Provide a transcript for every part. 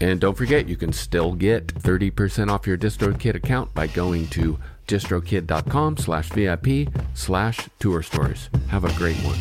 And don't forget, you can still get 30% off your DistroKid account by going to distrokid.com slash VIP slash tour stories. Have a great one.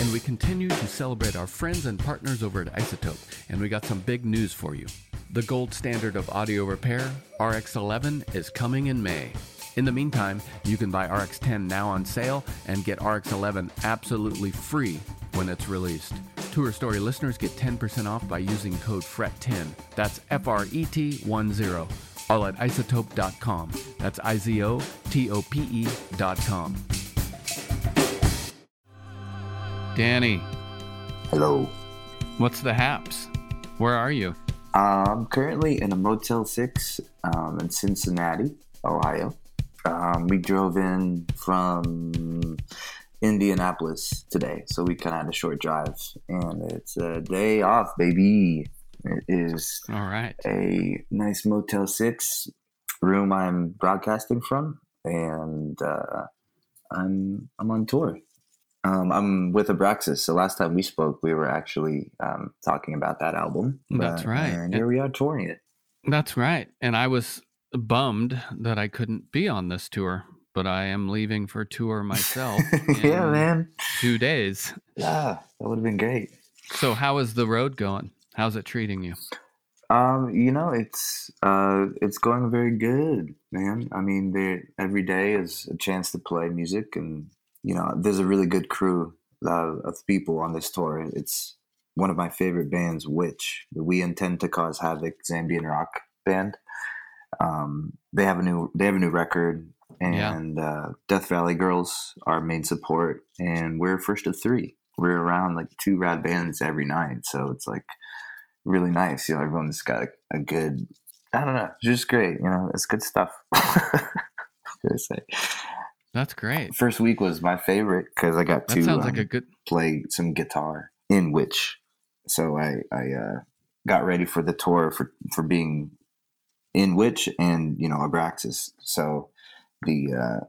And we continue to celebrate our friends and partners over at iZotope, and we got some big news for you. The gold standard of audio repair, RX 11, is coming in May. In the meantime, you can buy RX 10 now on sale and get RX 11 absolutely free when it's released. Tour Story listeners get 10% off by using code FRET10. That's F R E T 1 0. All at izotope.com. That's I Z O T O P E.com. Danny, Hello. what's the haps? Where are you? I'm currently in a Motel 6 um, in Cincinnati, Ohio. Um, we drove in from Indianapolis today, so we kind of had a short drive, and it's a day off, baby. It is All right. a nice Motel 6 room I'm broadcasting from, and uh, I'm I'm on tour. Um, I'm with Abraxas. So last time we spoke, we were actually um, talking about that album. That's right. And here we are touring it. That's right. And I was bummed that I couldn't be on this tour, but I am leaving for tour myself yeah, man. two days. Yeah, that would have been great. So, how is the road going? How's it treating you? Um, you know, it's uh, it's going very good, man. I mean, there every day is a chance to play music, and you know, there's a really good crew uh, of people on this tour. It's one of my favorite bands, Witch we intend to cause havoc, Zambian rock band. Um, they have a new they have a new record, Yeah. and uh, Death Valley Girls are main support, and we're first of three. We're around like two rad bands every night, so it's like really nice. You know, everyone's got a, a good. I don't know, it's just great. You know, it's good stuff. That's great. First week was my favorite because I got That to sounds like um, a good. play some guitar in Witch, so I I uh, got ready for the tour for for being in Witch and you know Abraxas. So the uh,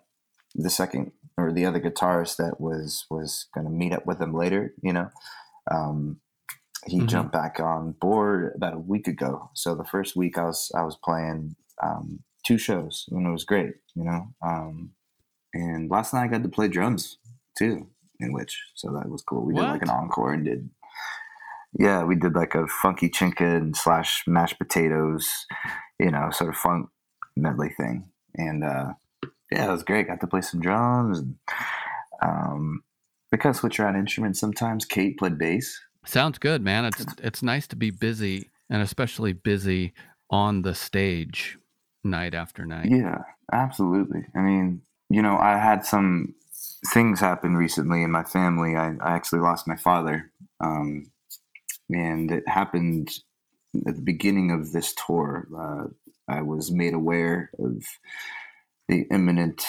the second or the other guitarist that was was going to meet up with him later, you know, um, he Mhm. jumped back on board about a week ago. So the first week I was I was playing um, two shows and it was great, you know. Um, and last night I got to play drums too, in Witch so that was cool. We did like an encore and did. Yeah, we did like a funky chicken slash mashed potatoes, you know, sort of funk medley thing. And uh, yeah, it was great. Got to play some drums and um, I kind of switch around instruments sometimes. Kate played bass. Sounds good, man. It's it's nice to be busy and especially busy on the stage night after night. Yeah, absolutely. I mean, you know, I had some things happen recently in my family. I, I actually lost my father. Um, and it happened at the beginning of this tour. Uh, I was made aware of the imminent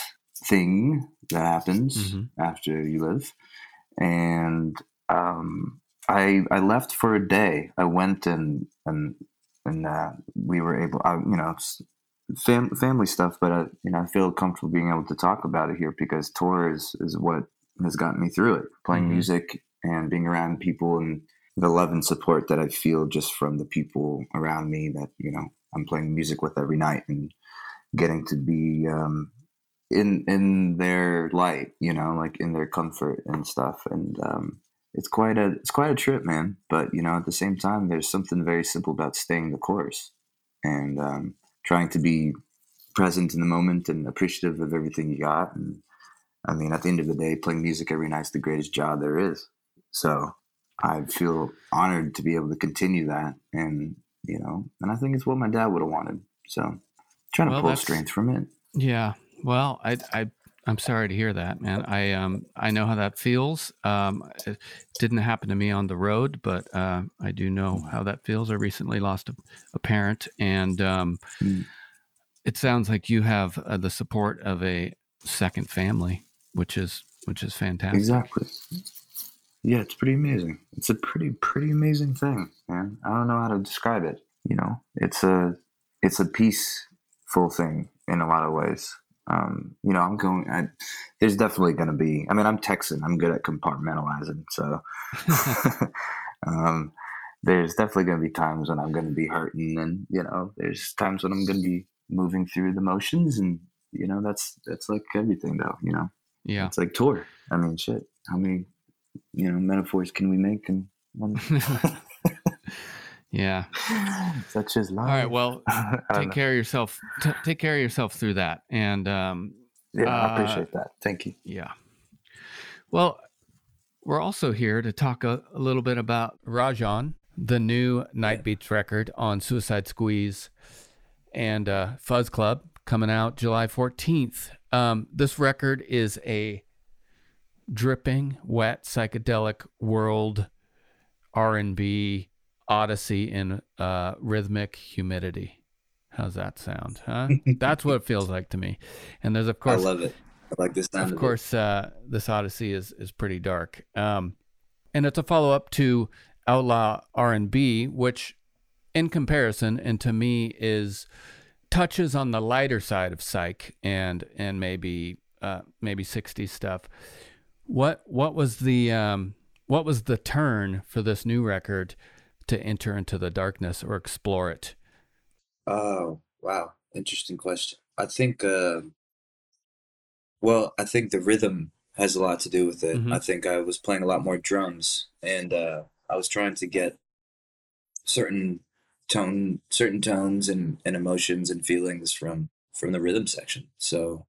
thing that happens Mhm. after you live. And um, I, I left for a day. I went and, and, and uh, we were able, I, you know, fam- family stuff, but I, you know, I feel comfortable being able to talk about it here because tour is, is what has gotten me through it. Playing mm-hmm. music and being around people and the love and support that I feel just from the people around me that you know I'm playing music with every night and getting to be um, in in their light, you know, like in their comfort and stuff. And um, it's quite a it's quite a trip, man. But you know, at the same time, there's something very simple about staying the course and um, trying to be present in the moment and appreciative of everything you got. And I mean, at the end of the day, playing music every night is the greatest job there is. So I feel honored to be able to continue that, and you know, and I think it's what my dad would have wanted. So trying to well, pull strength from it. Yeah. Well, I, I, I'm sorry to hear that, man. I, um, I know how that feels. Um, it didn't happen to me on the road, but uh, I do know how that feels. I recently lost a, a parent, and um, mm. it sounds like you have uh, the support of a second family, which is which is fantastic. Exactly. Yeah, it's pretty amazing. It's a pretty pretty amazing thing, man. I don't know how to describe it. You know, it's a it's a peaceful thing in a lot of ways. Um, you know, I'm going. I, there's definitely going to be. I mean, I'm Texan. I'm good at compartmentalizing. So, um, there's definitely going to be times when I'm going to be hurting, and you know, there's times when I'm going to be moving through the motions, and you know, that's that's like everything, though. You know, yeah, it's like tour. I mean, shit. How many you know metaphors can we make in one? yeah, such as life. All right, well, take know. care of yourself. T- take care of yourself through that, and um, yeah, uh, I appreciate that. Thank you. Yeah. Well, we're also here to talk a, a little bit about Rajan, the new Night yeah. Beats record on Suicide Squeeze and uh, Fuzz Club coming out July 14th. Um, this record is a dripping, wet, psychedelic world R&B odyssey in uh, rhythmic humidity. How's that sound? Huh? That's what it feels like to me. And there's of course I love it. I like this Of, of course, uh, this odyssey is is pretty dark. Um, and it's a follow up to Outlaw R&B, which, in comparison, and to me is touches on the lighter side of psych and and maybe uh, maybe 60s stuff. What what was the um, what was the turn for this new record to enter into the darkness or explore it? Oh wow, interesting question. I think, uh, well, I think the rhythm has a lot to do with it. Mm-hmm. I think I was playing a lot more drums, and uh, I was trying to get certain tone, certain tones and, and emotions and feelings from from the rhythm section. So,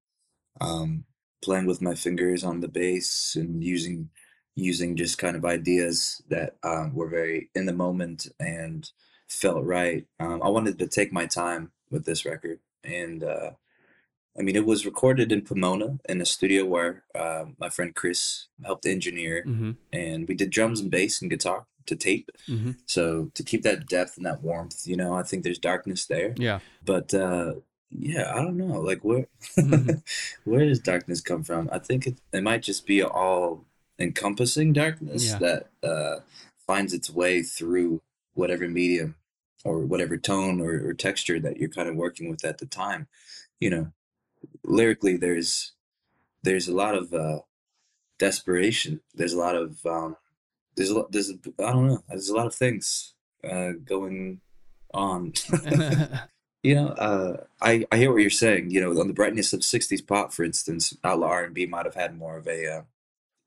um, playing with my fingers on the bass and using using just kind of ideas that um, were very in the moment and felt right. Um, I wanted to take my time with this record, and uh, I mean, it was recorded in Pomona in a studio where uh, my friend Chris helped engineer, mm-hmm. and we did drums and bass and guitar to tape. Mm-hmm. So to keep that depth and that warmth, you know, I think there's darkness there. Yeah. But uh, yeah, I don't know. Like where mm-hmm. where does darkness come from? I think it, it might just be all encompassing darkness yeah. that uh, finds its way through whatever medium or whatever tone or, or, texture that you're kind of working with at the time. You know, lyrically, there's there's a lot of uh, desperation. There's a lot of um, there's a lot, there's a, I don't know. There's a lot of things uh, going on. You know, uh, I I hear what you're saying. You know, on the brightness of '60s pop, for instance, outlaw R&B might have had more of a uh,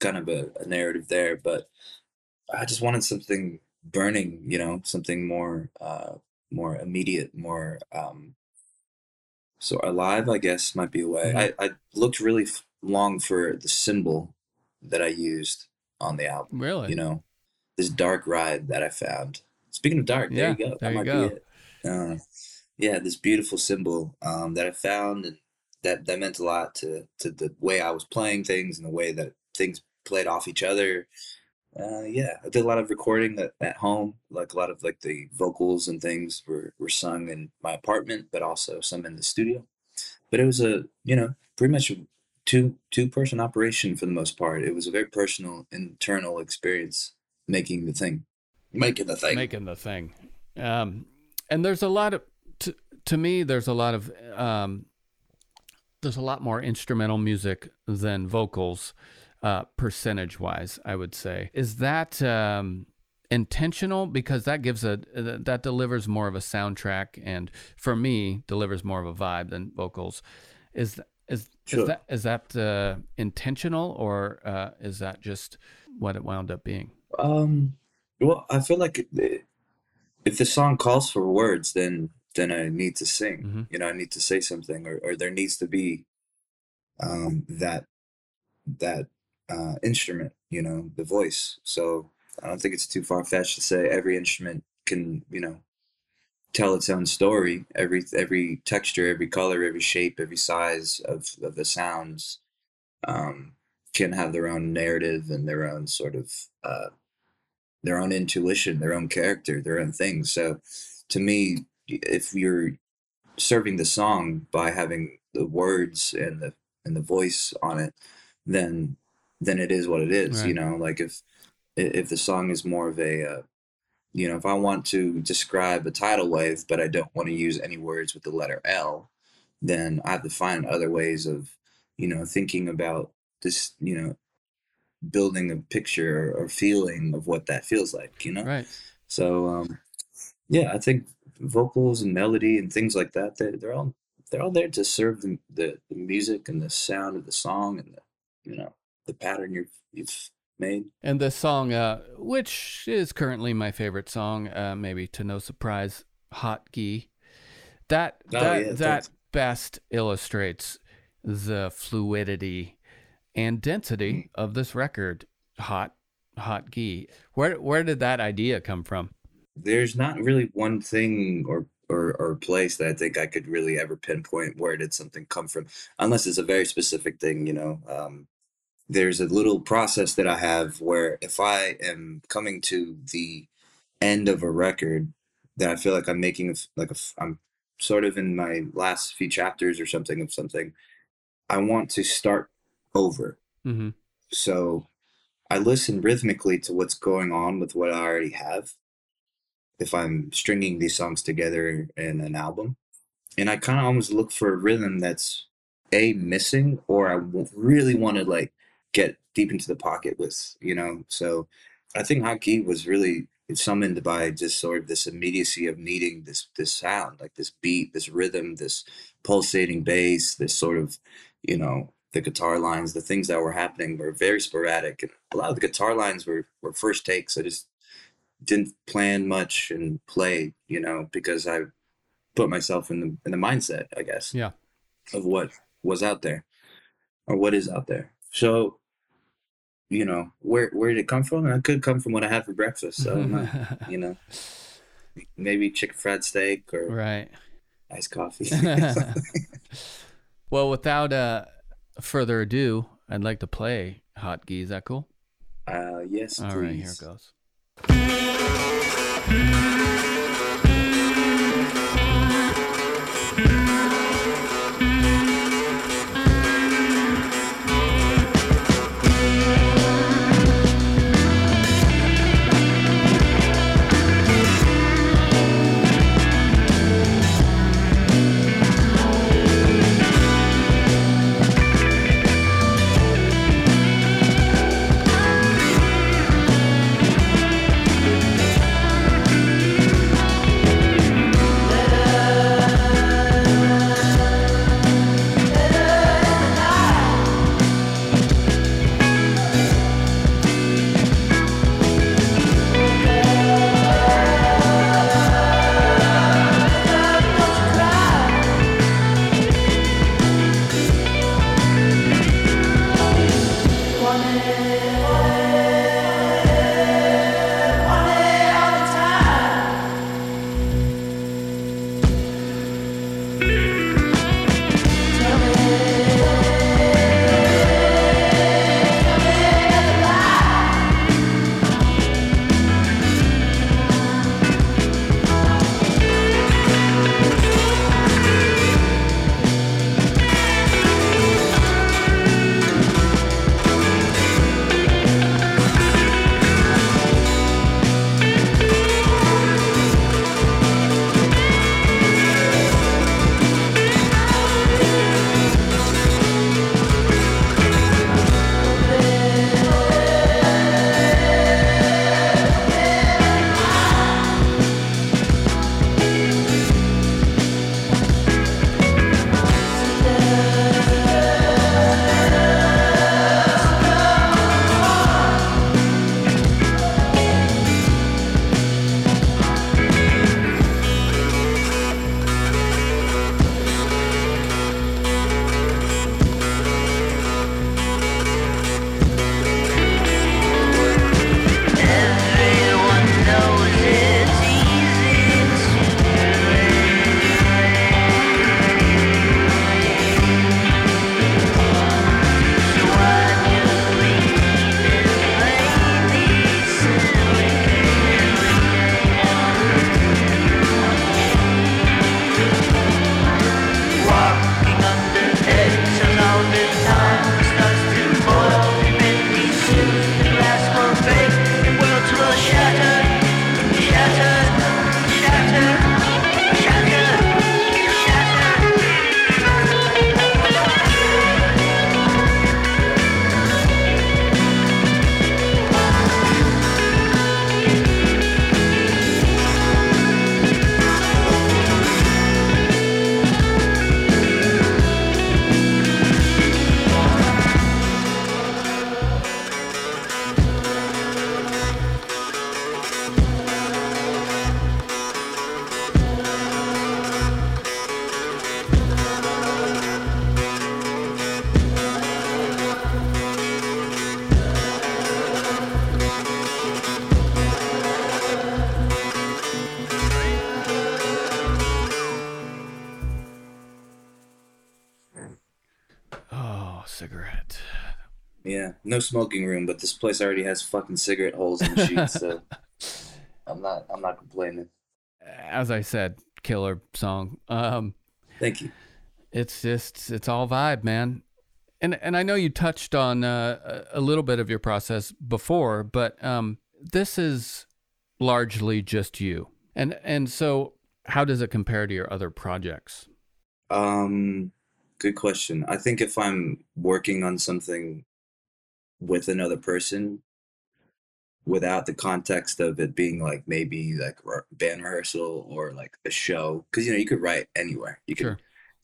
kind of a, a, narrative there, but I just wanted something burning. You know, something more uh, more immediate, more um, so alive. I guess might be a way. Mm-hmm. I I looked really f- long for the symbol that I used on the album. Really, you know, this dark ride that I found. Speaking of dark, there you go. There that you might go. be it. Uh, yeah, this beautiful symbol um, that I found, and that that meant a lot to to the way I was playing things and the way that things played off each other. Uh, yeah, I did a lot of recording at, at home. Like a lot of like the vocals and things were were sung in my apartment, but also some in the studio. But it was a you know pretty much a two two person operation for the most part. It was a very personal internal experience making the thing, making the thing, making the thing. Um, and there's a lot of to me, there's a lot of um, there's a lot more instrumental music than vocals, uh, percentage wise. I would say is that um, intentional because that gives a that delivers more of a soundtrack and for me delivers more of a vibe than vocals. Is is sure. is that is that uh, intentional or uh, is that just what it wound up being? Um, well, I feel like if the song calls for words, then then I need to sing. Mm-hmm. You know, I need to say something, or, or there needs to be um, that that uh, instrument. You know, the voice. So I don't think it's too far fetched to say every instrument can, you know, tell its own story. Every every texture, every color, every shape, every size of of the sounds um, can have their own narrative and their own sort of uh, their own intuition, their own character, their own things. So, to me, if you're serving the song by having the words and the and the voice on it, then then it is what it is. Right. You know, like if if the song is more of a uh, you know if i want to describe a tidal wave but i don't want to use any words with the letter l then i have to find other ways of you know thinking about this you know building a picture or feeling of what that feels like you know right so um yeah i think vocals and melody and things like that they're, they're all they're all there to serve the, the, the music and the sound of the song and the you know the pattern you've you've made. And the song, uh, which is currently my favorite song, uh, maybe to no surprise, "Hot Ghee," that oh, that yeah, that best illustrates the fluidity and density mm. of this record. Hot, Hot Ghee. Where where did that idea come from? There's not really one thing or or, or place that I think I could really ever pinpoint where did something come from, unless it's a very specific thing, you know. Um, there's a little process that I have where if I am coming to the end of a record that I feel like I'm making like a I'm sort of in my last few chapters or something of something, I want to start over. Mm-hmm. So I listen rhythmically to what's going on with what I already have. If I'm stringing these songs together in an album, and I kind of almost look for a rhythm that's a missing, or I really want to like get deep into the pocket with, you know. So I think Ghee was really summoned by just sort of this immediacy of needing this this sound, like this beat, this rhythm, this pulsating bass, this sort of, you know, the guitar lines, the things that were happening were very sporadic. And a lot of the guitar lines were, were first takes. I just didn't plan much and play, you know, because I put myself in the in the mindset, I guess. Yeah. Of what was out there or what is out there. So you know, where where did it come from? It could come from what I had for breakfast. So, you know, maybe chicken fried steak or right, iced coffee. well, without uh, further ado, I'd like to play Hot Ghee. Is that cool? Uh, yes. All please. right, here it goes. Cigarette. Smoking room, but this place already has fucking cigarette holes in the sheets, so I'm not I'm not complaining. As I said, killer song. Um, Thank you. It's just it's all vibe, man. And and I know you touched on uh, a little bit of your process before, but um, this is largely just you. And and so how does it compare to your other projects? Um, good question. I think if I'm working on something with another person without the context of it being like maybe like band rehearsal or like a show because you know you could write anywhere. You can sure.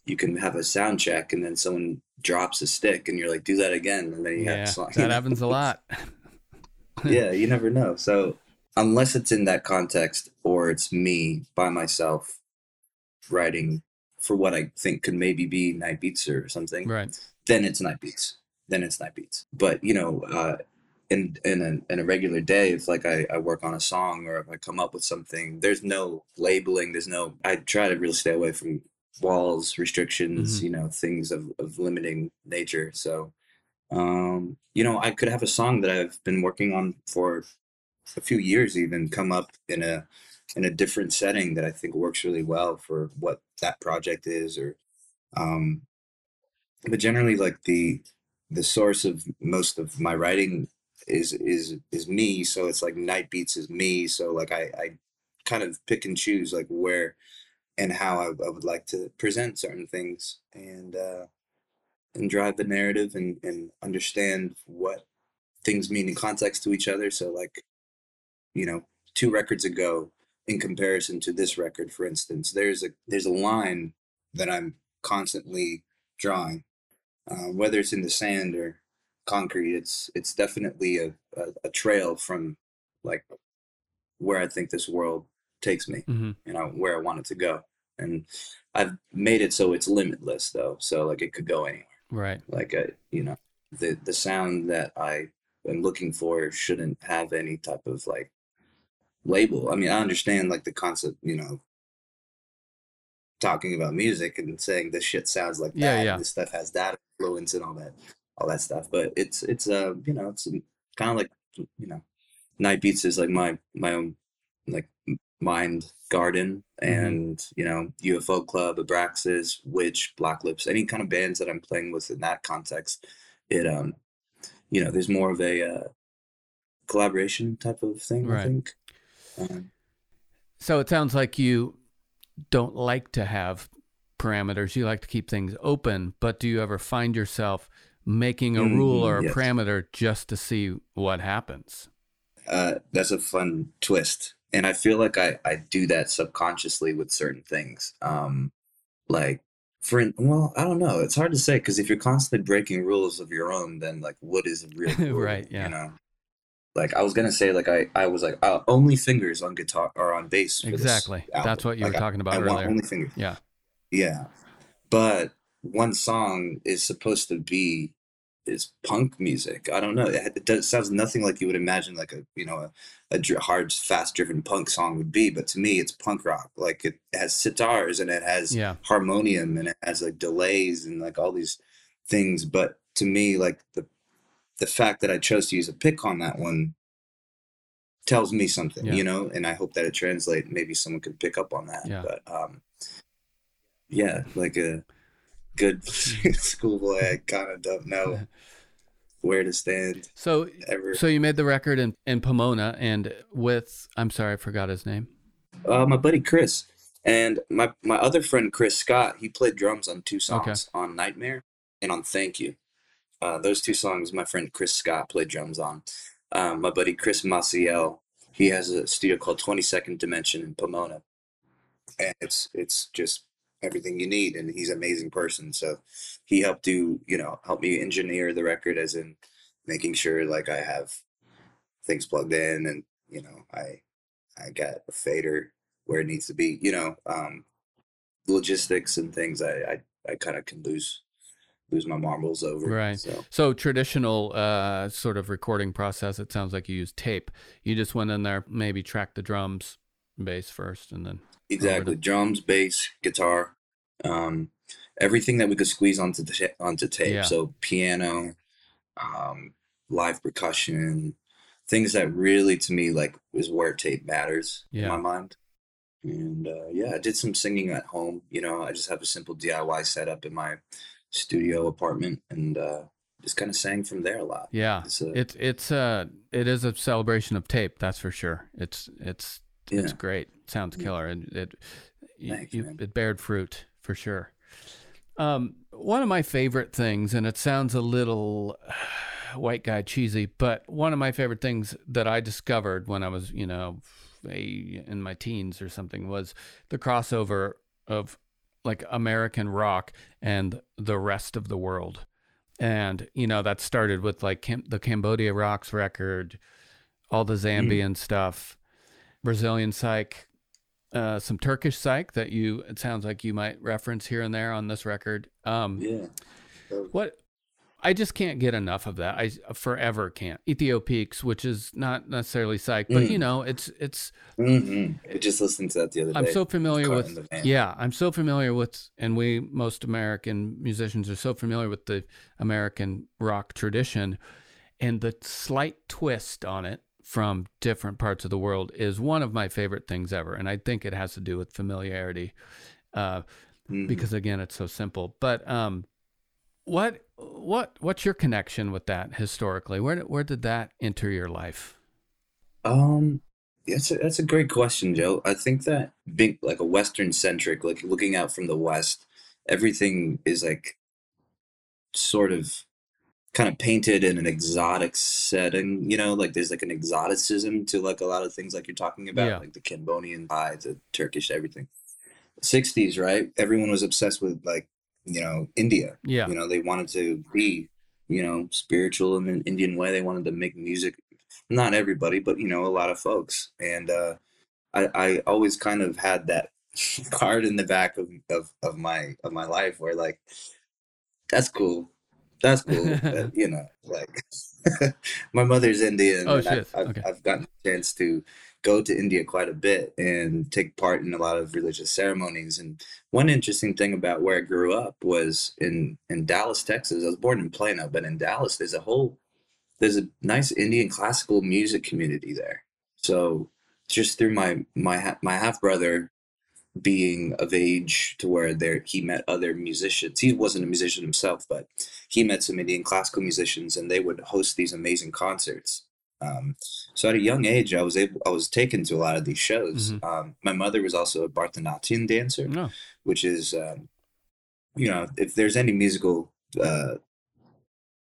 you can have a sound check and then someone drops a stick and you're like do that again and then you yeah, have a song. that happens a lot. Yeah you never know. So unless it's in that context or it's me by myself writing for what I think could maybe be night beats or something right. then it's night beats then it's night beats. But you know, uh, in in a, in a regular day, if like I, I work on a song or if I come up with something, there's no labeling. There's no. I try to really stay away from walls, restrictions. Mm-hmm. You know, things of of limiting nature. So, um, you know, I could have a song that I've been working on for a few years, even come up in a in a different setting that I think works really well for what that project is, or um, but generally like the the source of most of my writing is is is me. So it's like night beats is me. So like i i kind of pick and choose like where and how i, I would like to present certain things and uh and drive the narrative and and understand what things mean in context to each other. So like you know two records ago in comparison to this record for instance there's a there's a line that i'm constantly drawing uh, whether it's in the sand or concrete. It's it's definitely a, a, a, trail from like where I think this world takes me, mm-hmm. you know, where I want it to go. And I've made it so it's limitless though, so like it could go anywhere. Right. Like a, uh, you know, the the sound that I am looking for shouldn't have any type of like label. I mean, I understand like the concept, you know, talking about music and saying this shit sounds like that. Yeah, yeah. This stuff has that influence and all that, all that stuff. But it's it's uh you know it's kind of like you know, Night Beats is like my my own like mind garden mm-hmm. and mm-hmm. you know UFO Club, Abraxas, Witch, Black Lips, any kind of bands that I'm playing with in that context. It um you know there's more of a uh, collaboration type of thing. Right. I think. Um, so it sounds like you don't like to have parameters. You like to keep things open, but do you ever find yourself making a mm-hmm, rule or a yes. parameter just to see what happens? Uh, that's a fun twist. And I feel like I, I do that subconsciously with certain things. Um, like, for well, I don't know. It's hard to say because if you're constantly breaking rules of your own, then like, what is real rule? right? Yeah. You know, like I was gonna say, like I, I was like uh, only fingers on guitar or on bass. exactly. That's what you like, were talking about I, I earlier. only fingers. Yeah. Yeah, but one song is supposed to be is punk music. I don't know. It, it does, sounds nothing like you would imagine like a you know a, a hard, fast driven punk song would be. But to me, it's punk rock. Like it has sitars and it has yeah. harmonium and it has like delays and like all these things. But to me, like the the fact that I chose to use a pick on that one tells me something, yeah. you know, and I hope that it translates. Maybe someone could pick up on that. Yeah. But um, yeah, like a good schoolboy, I kind of don't know where to stand. So, ever. so you made the record in, in Pomona and with, I'm sorry, I forgot his name. Uh, my buddy Chris. And my, my other friend Chris Scott, he played drums on two songs okay. on Nightmare and on Thank You. Uh, those two songs, my friend Chris Scott played drums on. Um, my buddy Chris Maciel, he has a studio called 22nd Dimension in Pomona, and it's it's just everything you need. And he's an amazing person, so he helped do you know help me engineer the record, as in making sure like I have things plugged in, and you know I I got a fader where it needs to be. You know, um, logistics and things I I, I kind of can lose lose my marbles over. Right. So, so traditional uh, sort of recording process. It sounds like you use tape. You just went in there, maybe tracked the drums, bass first, and then exactly drums, bass, guitar, Um, everything that we could squeeze onto the onto tape. Yeah. So piano, um, live percussion, things that really to me like is where tape matters yeah. in my mind. And uh, yeah, I did some singing at home. You know, I just have a simple DIY setup in my studio apartment, and uh, just kind of sang from there a lot. Yeah, it's a, it's it's uh it is a celebration of tape. That's for sure. It's it's yeah. it's great. sounds killer, and it Thanks, you, it bared fruit for sure. Um, one of my favorite things, and it sounds a little white guy cheesy, but one of my favorite things that I discovered when I was, you know, a, in my teens or something was the crossover of like American rock and the rest of the world. And, you know, that started with like Cam- the Cambodia Rocks record, all the mm. Zambian mm. stuff, Brazilian psych, uh, some Turkish psych that you, it sounds like you might reference here and there on this record. Um, yeah. What I just can't get enough of that. I forever can't. Ethiopiques, which is not necessarily psych, but mm. you know, it's it's. Mm-hmm. I just listened to that the other day. I'm so familiar with. Yeah, I'm so familiar with, and we most American musicians are so familiar with the American rock tradition, and the slight twist on it from different parts of the world is one of my favorite things ever, and I think it has to do with familiarity, uh, mm-hmm. because again, it's so simple. But um, what what what's your connection with that historically? Where where did that enter your life? Um, that's a, that's a great question, Joe. I think that being like a Western centric, like looking out from the West, everything is like sort of kind of painted in an exotic setting. You know, like there's like an exoticism to like a lot of things like you're talking about, yeah. like the Cambodian pie, the Turkish everything. 60s, right? Everyone was obsessed with like you know, India. Yeah. You know, they wanted to be, you know, spiritual in an Indian way. They wanted to make music. Not everybody, but you know, a lot of folks. And uh, I, I always kind of had that card in the back of, of, of my of my life where like that's cool. That's cool. but, you know, like my mother's Indian. Oh, shit. I've, okay. I've gotten a chance to go to India quite a bit and take part in a lot of religious ceremonies. And one interesting thing about where I grew up was in in Dallas, Texas. I was born in Plano, but in Dallas, there's a whole there's a nice Indian classical music community there. So just through my my my half brother being of age to where there he met other musicians. He wasn't a musician himself, but he met some Indian classical musicians, and they would host these amazing concerts. Um, so at a young age, I was able, I was taken to a lot of these shows. Mm-hmm. Um, my mother was also a Bharatanatyam dancer, oh. which is, um, you know, if there's any musical uh,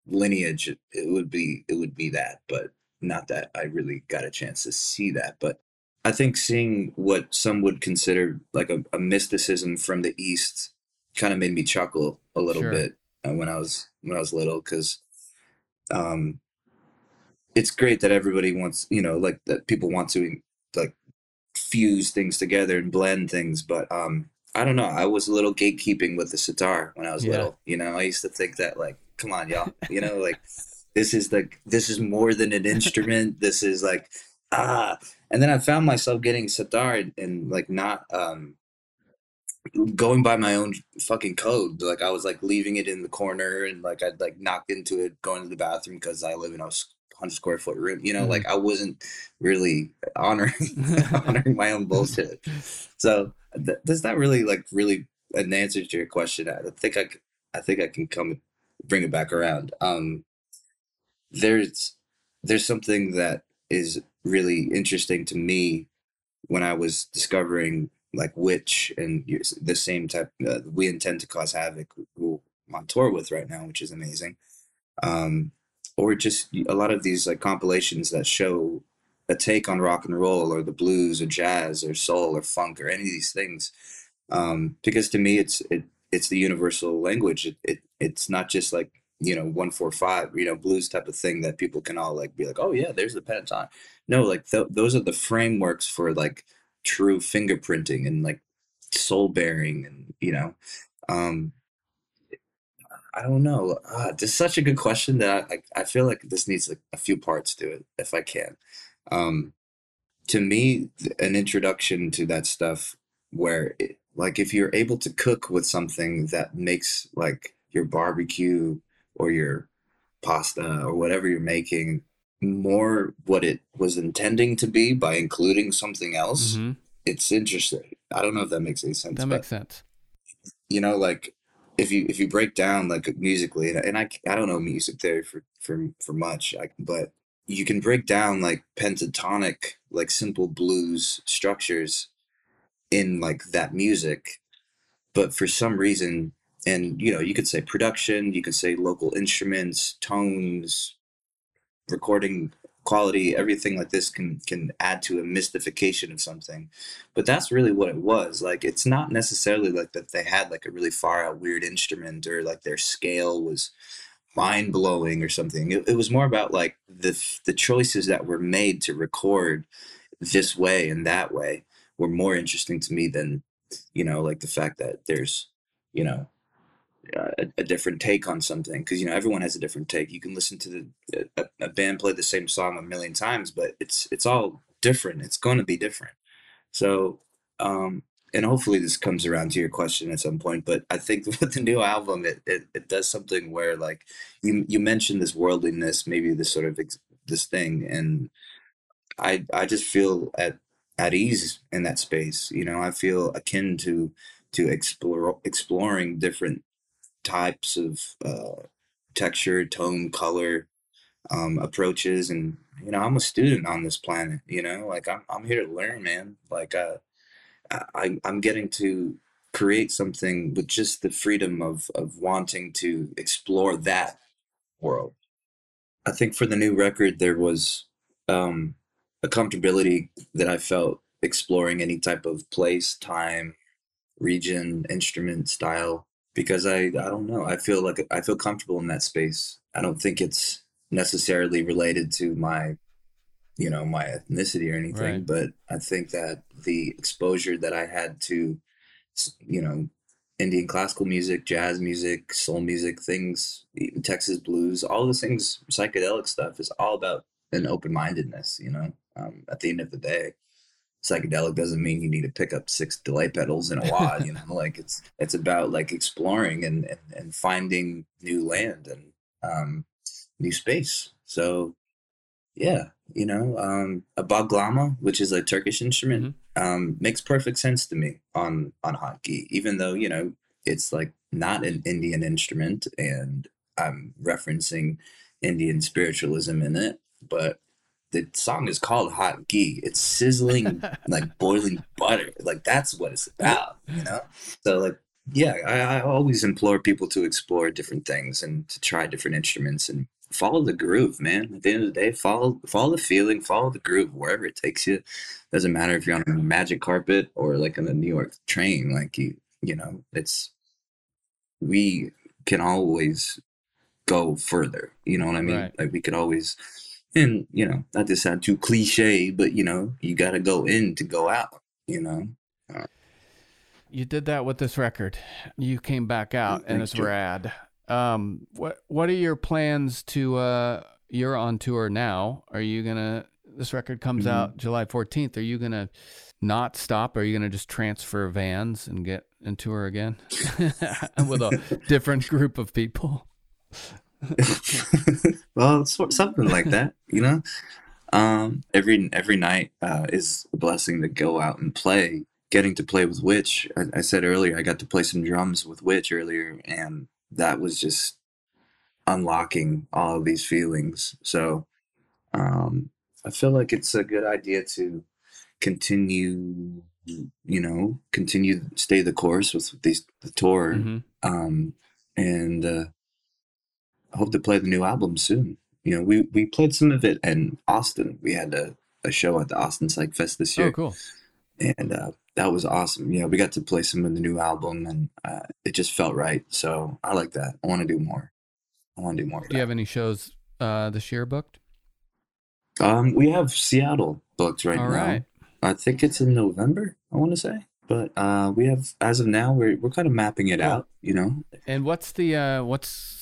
lineage, it, would be it would be that. But not that I really got a chance to see that. But I think seeing what some would consider like a, a mysticism from the East kind of made me chuckle a little sure. bit uh, when I was when I was little because um, it's great that everybody wants, you know, like that people want to like fuse things together and blend things. But um, I don't know. I was a little gatekeeping with the sitar when I was yeah. little. You know, I used to think that like, come on, y'all. You know, like this is like this is more than an instrument. this is like ah. And then I found myself getting sitar and, and like not um going by my own fucking code. Like I was like leaving it in the corner and like I'd like knock into it, going to the bathroom because I live in a hundred square foot room. You know, mm-hmm. like I wasn't really honoring honoring my own bullshit. So th- does that really like really an answer to your question? I think I I think I can come bring it back around. Um, there's there's something that is really interesting to me when I was discovering like Witch and the same type uh, we intend to cause havoc who I'm on tour with right now, which is amazing. Um, or just a lot of these like compilations that show a take on rock and roll or the blues or jazz or soul or funk or any of these things um, because to me it's it, it's the universal language. It, it it's not just like you know 145 you know blues type of thing that people can all like be like oh yeah there's the pentatonic no like th- those are the frameworks for like true fingerprinting and like soul bearing and you know um I don't know. Uh, this is such a good question that I, I, feel like this needs like a few parts to it, if I can. Um, to me, an introduction to that stuff where it, like if you're able to cook with something that makes like your barbecue or your pasta or whatever you're making more what it was intending to be by including something else, mm-hmm. it's interesting. I don't know if that makes any sense. That makes sense. You know, like if you if you break down like musically, and and I I don't know music theory for for for much, I, but you can break down like pentatonic, like simple blues structures in like that music, but for some reason, and you know, you could say production, you could say local instruments, tones, recording quality everything like this can can add to a mystification of something. But that's really what it was. Like it's not necessarily like that they had like a really far out weird instrument or like their scale was mind blowing or something. It, it was more about like the the choices that were made to record this way and that way were more interesting to me than you know like the fact that there's you know a, a, different take on something because you know everyone has a different take. You can listen to the a, a, band play the same song a million times, but it's it's all different. It's going to be different. So, um, and hopefully this comes around to your question at some point. But I think with the new album, it it, it does something where like you you mentioned this worldliness, maybe this sort of ex- this thing, and I I just feel at at ease in that space. You know, I feel akin to to explore exploring different types of uh, texture, tone, color um, approaches, and you know, I'm a student on this planet. You know, like I'm I'm here to learn, man. Like uh, I I'm getting to create something with just the freedom of of wanting to explore that world. I think for the new record there was um, a comfortability that I felt exploring any type of place, time, region, instrument, style because I I don't know. I feel like I feel comfortable in that space. I don't think it's necessarily related to my you know my ethnicity or anything, right. but I think that the exposure that I had to you know Indian classical music, jazz music, soul music, things, Texas blues, all those things, psychedelic stuff is all about an open mindedness, you know, um, at the end of the day psychedelic doesn't mean you need to pick up six delay pedals in a wad you know like it's it's about like exploring and and, and finding new land and um new space so yeah you know um a baglama which is a turkish instrument mm-hmm. um makes perfect sense to me on on hot ghee even though you know it's like not an indian instrument and i'm referencing indian spiritualism in it but the song is called Hot Ghee. It's sizzling like boiling butter. Like that's what it's about, you know? So like yeah, I, I, always implore people to explore different things and to try different instruments and follow the groove, man. At the end of the day, follow follow the feeling, follow the groove wherever it takes you. Doesn't matter if you're on a magic carpet or like on a New York train. Like you, you know, it's we can always go further. You know what I mean? Right. Like we could always and you know not to sound too cliche but you know you got to go in to go out you know? Uh, you did that with this record. You came back out and it's you. rad. Um what what are your plans to uh you're on tour now. Are you gonna this record comes mm-hmm. out july 14th are you gonna not stop? Are you gonna just transfer vans and get and tour again with a different group of people well, something like that, you know. Um, every every night uh, is a blessing to go out and play. Getting to play with Witch, I, I, said earlier, I got to play some drums with Witch earlier, and that was just unlocking all of these feelings. So, um, I feel like it's a good idea to continue, you know, continue stay the course with these the tour, mm-hmm. um, and uh, I hope to play the new album soon. You know, we we played some of it in Austin. We had a, a show at the Austin Psych Fest this year. Oh, cool! And uh, that was awesome. Yeah, we got to play some of the new album, and uh, it just felt right. So I like that. I want to do more. I want to do more. Do you have any shows uh, this year booked? Um, we have Seattle booked right All now. Right. I think it's in November. I want to say, but uh, we have as of now we're we're kind of mapping it out. You know. And what's the uh, what's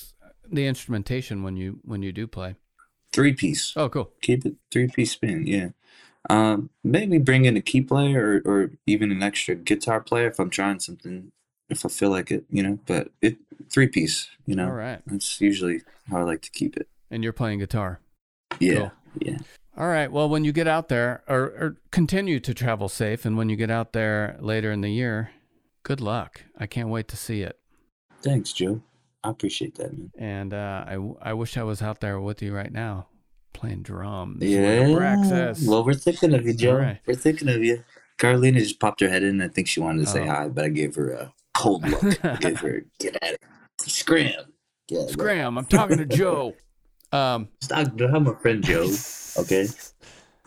the instrumentation when you when you do play? Three piece. Oh, cool. Keep it three piece spin. Yeah. Um, maybe bring in a key player or, or even an extra guitar player if I'm trying something, if I feel like it, you know. But it three piece, you know. All right. That's usually how I like to keep it. And you're playing guitar. Yeah, Cool. yeah. All right. Well, when you get out there, or, or continue to travel safe, and when you get out there later in the year, good luck. I can't wait to see it. Thanks, Joe. I appreciate that, man. And uh, I, I wish I was out there with you right now, playing drums. Yeah. Well, we're thinking of you, Joe. Right. We're thinking of you. Carolina just popped her head in. I think she wanted to say Oh. hi, but I gave her a cold look. I gave her get at it, scram, it. Scram! I'm talking to Joe. Um, Stop. I'm my friend Joe. Okay.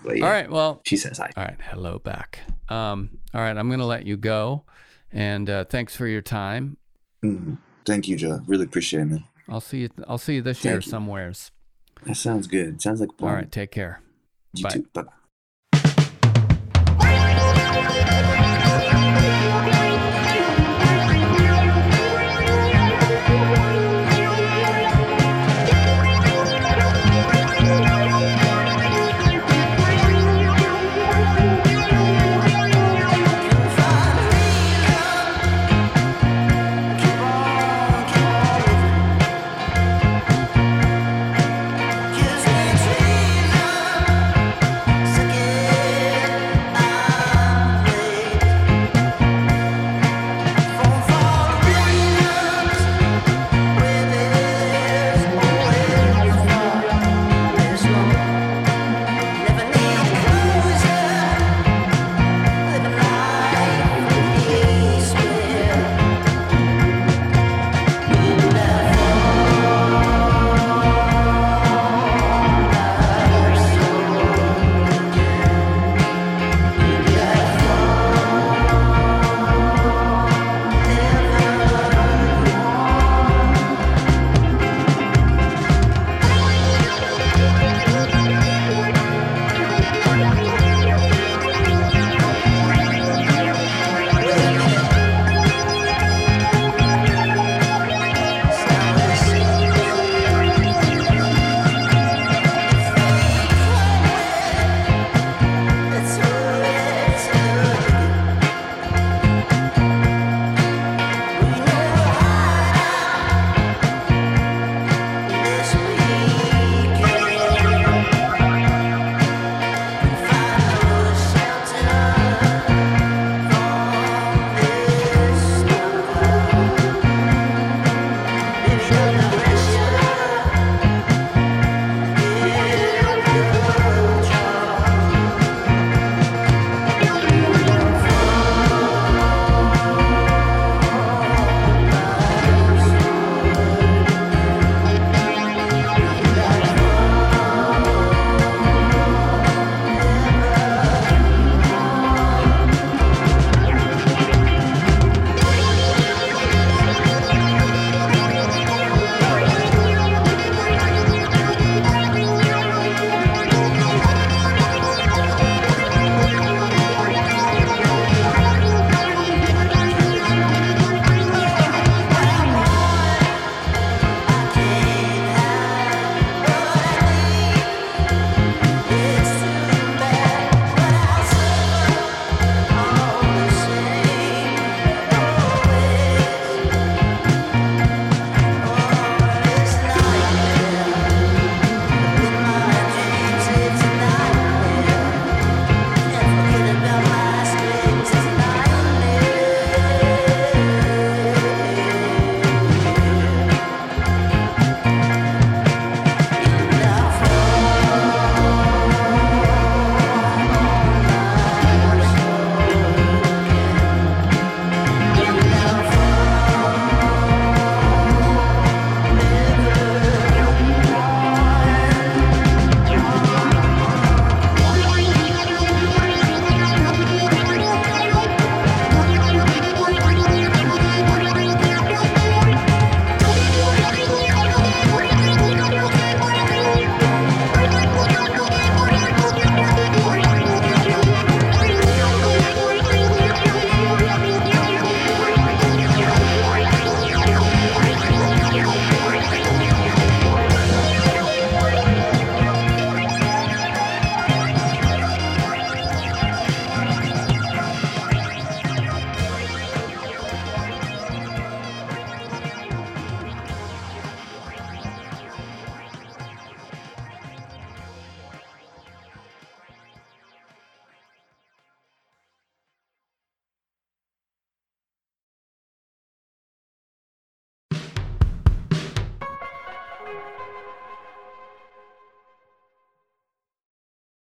Yeah, All right. Well, She says hi. All right, hello back. Um, all right, I'm going to let you go, and uh, thanks for your time. Mhm. Thank you, Joe. Really appreciate it, man. I'll see you. I'll see you this year you. somewheres. That sounds good. Sounds like a plan. All right, take care. You bye. too. Bye.